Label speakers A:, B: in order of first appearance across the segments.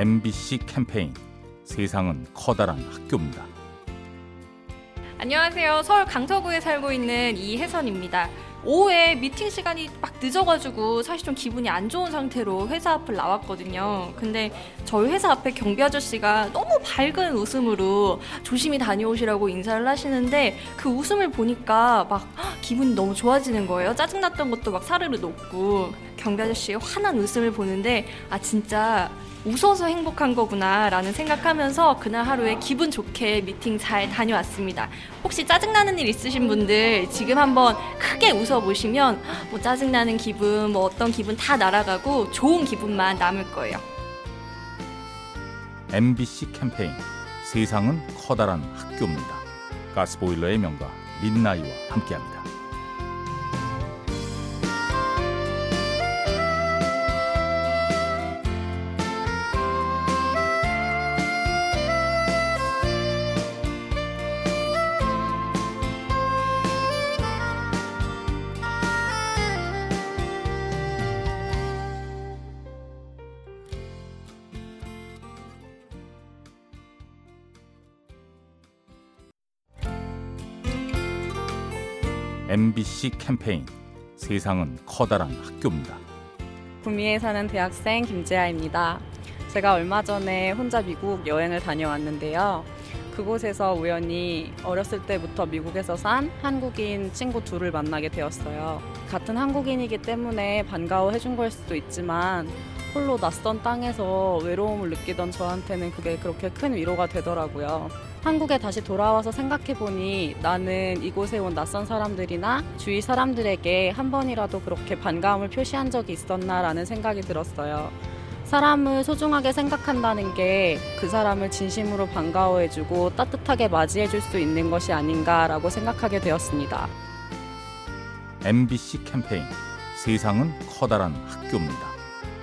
A: MBC 캠페인 세상은 커다란 학교입니다.
B: 안녕하세요. 서울 강서구에 살고 있는 이혜선입니다. 오후에 미팅 시간이 막 늦어가지고 사실 좀 기분이 안 좋은 상태로 회사 앞을 나왔거든요. 근데 저희 회사 앞에 경비 아저씨가 너무 밝은 웃음으로 조심히 다녀오시라고 인사를 하시는데 그 웃음을 보니까 막 기분이 너무 좋아지는 거예요. 짜증났던 것도 막 사르르 녹고 경비 아저씨의 환한 웃음을 보는데 아 진짜 웃어서 행복한 거구나라는 생각하면서 그날 하루에 기분 좋게 미팅 잘 다녀왔습니다. 혹시 짜증나는 일 있으신 분들 지금 한번 크게 웃어보시면 뭐 짜증나는 기분, 뭐 어떤 기분 다 날아가고 좋은 기분만 남을 거예요.
A: MBC 캠페인 세상은 커다란 학교입니다. 가스보일러의 명가 민나이와 함께합니다. MBC 캠페인 세상은 커다란 학교입니다.
C: 구미에 사는 대학생 김재아입니다. 제가 얼마 전에 혼자 미국 여행을 다녀왔는데요. 그곳에서 우연히 어렸을 때부터 미국에서 산 한국인 친구 둘을 만나게 되었어요. 같은 한국인이기 때문에 반가워해 준 걸 수도 있지만 홀로 낯선 땅에서 외로움을 느끼던 저한테는 그게 그렇게 큰 위로가 되더라고요. 한국에 다시 돌아와서 생각해보니 나는 이곳에 온 낯선 사람들이나 주위 사람들에게 한 번이라도 그렇게 반가움을 표시한 적이 있었나라는 생각이 들었어요. 사람을 소중하게 생각한다는 게 그 사람을 진심으로 반가워해주고 따뜻하게 맞이해줄 수 있는 것이 아닌가라고 생각하게 되었습니다.
A: MBC 캠페인 세상은 커다란 학교입니다.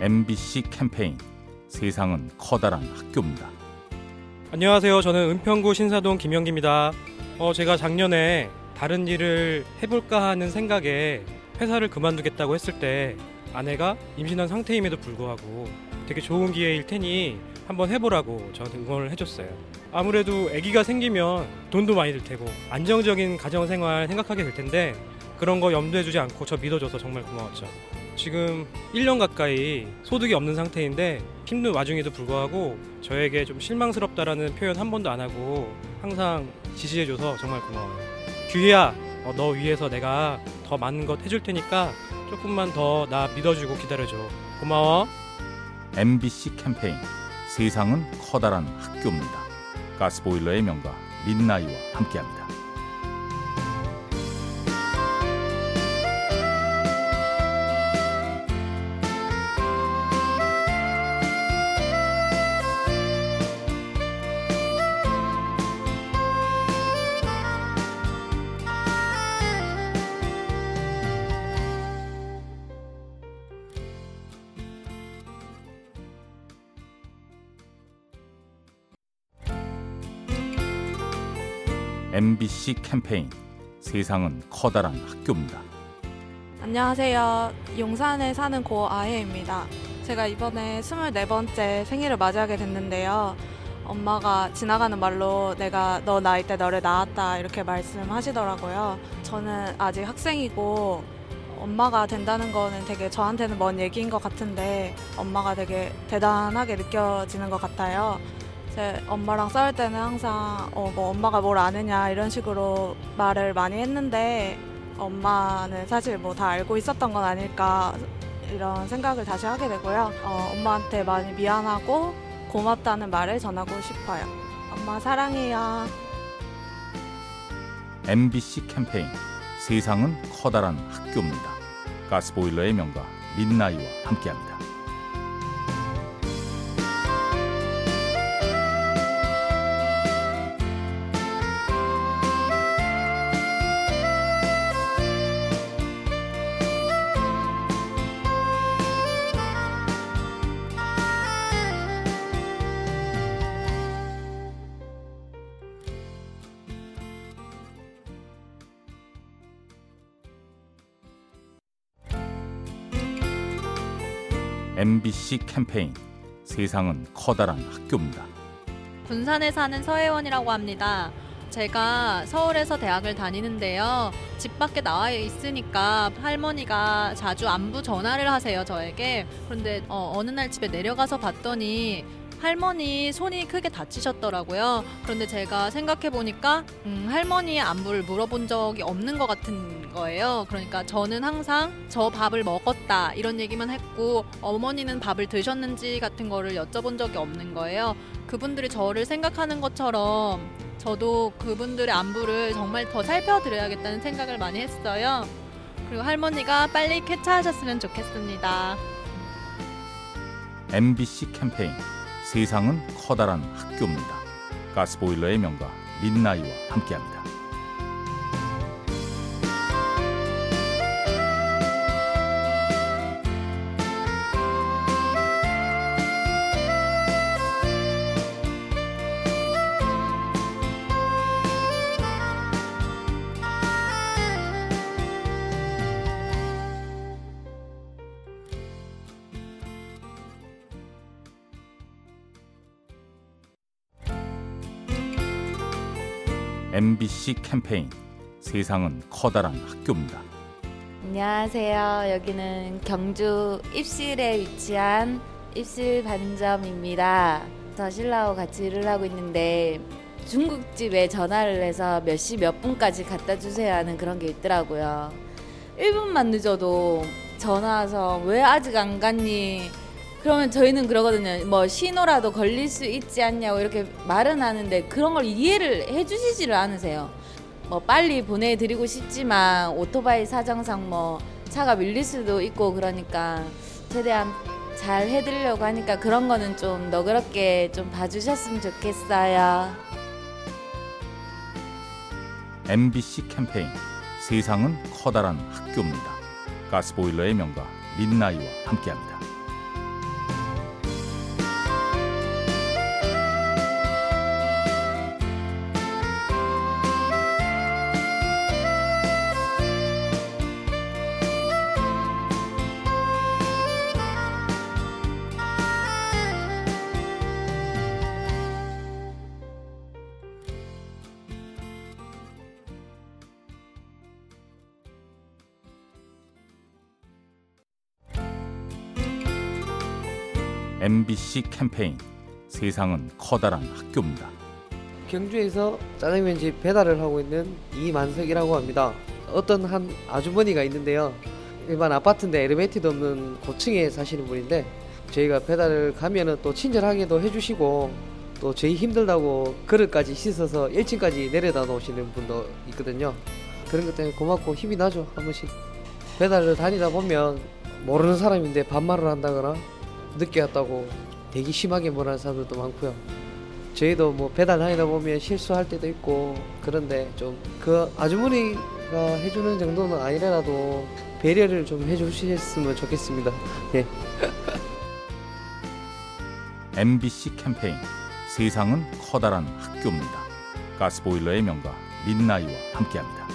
A: MBC 캠페인 세상은 커다란 학교입니다.
D: 안녕하세요. 저는 은평구 신사동 김영기입니다. 어, 제가 작년에 다른 일을 해볼까 하는 생각에 회사를 그만두겠다고 했을 때 아내가 임신한 상태임에도 불구하고 되게 좋은 기회일 테니 한번 해보라고 저한테 응원을 해줬어요. 아무래도 아기가 생기면 돈도 많이 들 테고 안정적인 가정생활 생각하게 될 텐데 그런 거 염두에 두지 않고 저 믿어줘서 정말 고마웠죠. 지금 1년 가까이 소득이 없는 상태인데 힘든 와중에도 불구하고 저에게 좀 실망스럽다라는 표현 한 번도 안 하고 항상 지지해줘서 정말 고마워요. 규희야, 어, 너 위해서 내가 더 많은 것 해줄 테니까 조금만 더 나 믿어주고 기다려줘. 고마워.
A: MBC 캠페인 세상은 커다란 학교입니다. 가스보일러의 명가 민나이와 함께합니다. MBC 캠페인 세상은 커다란 학교입니다.
E: 안녕하세요. 용산에 사는 고 아혜입니다. 제가 이번에 24번째 생일을 맞이하게 됐는데요. 엄마가 지나가는 말로 내가 너 나이 때 너를 낳았다 이렇게 말씀하시더라고요. 저는 아직 학생이고 엄마가 된다는 거는 되게 저한테는 먼 얘기인 것 같은데 엄마가 되게 대단하게 느껴지는 것 같아요. 제 엄마랑 싸울 때는 항상 어, 뭐 엄마가 뭘 아느냐 이런 식으로 말을 많이 했는데 엄마는 사실 뭐 다 알고 있었던 건 아닐까 이런 생각을 다시 하게 되고요. 어, 엄마한테 많이 미안하고 고맙다는 말을 전하고 싶어요. 엄마 사랑해요.
A: MBC 캠페인 세상은 커다란 학교입니다. 가스보일러의 명가 민나이와 함께합니다. MBC 캠페인 세상은 커다란 학교입니다.
F: 군산에 사는 서혜원이라고 합니다. 제가 서울에서 대학을 다니는데요. 집 밖에 나와 있으니까 할머니가 자주 안부 전화를 하세요, 저에게. 그런데 어, 어느 날 집에 내려가서 봤더니 할머니 손이 크게 다치셨더라고요. 그런데 제가 생각해 보니까 음, 할머니의 안부를 물어본 적이 없는 것 같은 거예요. 그러니까 저는 항상 저 밥을 먹었다 이런 얘기만 했고 어머니는 밥을 드셨는지 같은 거를 여쭤본 적이 없는 거예요. 그분들이 저를 생각하는 것처럼 저도 그분들의 안부를 정말 더 살펴드려야겠다는 생각을 많이 했어요. 그리고 할머니가 빨리 쾌차하셨으면 좋겠습니다.
A: MBC 캠페인 세상은 커다란 학교입니다. 가스보일러의 명가 민나이와 함께합니다. MBC 캠페인 세상은 커다란 학교입니다.
G: 안녕하세요. 여기는 경주 입실에 위치한 입실 반점입니다. 저 신라하고 같이 일을 하고 있는데 중국집에 전화를 해서 몇 시 몇 분까지 갖다 주세요 하는 그런 게 있더라고요. 1분만 늦어도 전화 와서 왜 아직 안 갔니? 그러면 저희는 그러거든요. 뭐 신호라도 걸릴 수 있지 않냐고 이렇게 말은 하는데 그런 걸 이해를 해주시지를 않으세요. 뭐 빨리 보내드리고 싶지만 오토바이 사정상 뭐 차가 밀릴 수도 있고 그러니까 최대한 잘 해드리려고 하니까 그런 거는 좀 너그럽게 좀 봐주셨으면 좋겠어요.
A: MBC 캠페인 세상은 커다란 학교입니다. 가스보일러의 명가 민나이와 함께합니다. MBC 캠페인 세상은 커다란 학교입니다.
H: 경주에서 짜장면 집 배달을 하고 있는 이만석이라고 합니다. 어떤 한 아주머니가 있는데요. 일반 아파트인데 엘리베이터도 없는 고층에 사시는 분인데 저희가 배달을 가면은 또 친절하게도 해주시고 또 저희 힘들다고 그릇까지 씻어서 1층까지 내려다 놓으시는 분도 있거든요. 그런 것 때문에 고맙고 힘이 나죠 한 번씩. 배달을 다니다 보면 모르는 사람인데 반말을 한다거나 늦게 왔다고 되게 심하게 뭐라는 사람들도 많고요. 저희도 뭐 배달 다니다 보면 실수할 때도 있고 그런데 좀 그 아주머니가 해주는 정도는 아니라도 배려를 좀 해주셨으면 좋겠습니다. 예.
A: MBC 캠페인 세상은 커다란 학교입니다. 가스보일러의 명가 민나이와 함께합니다.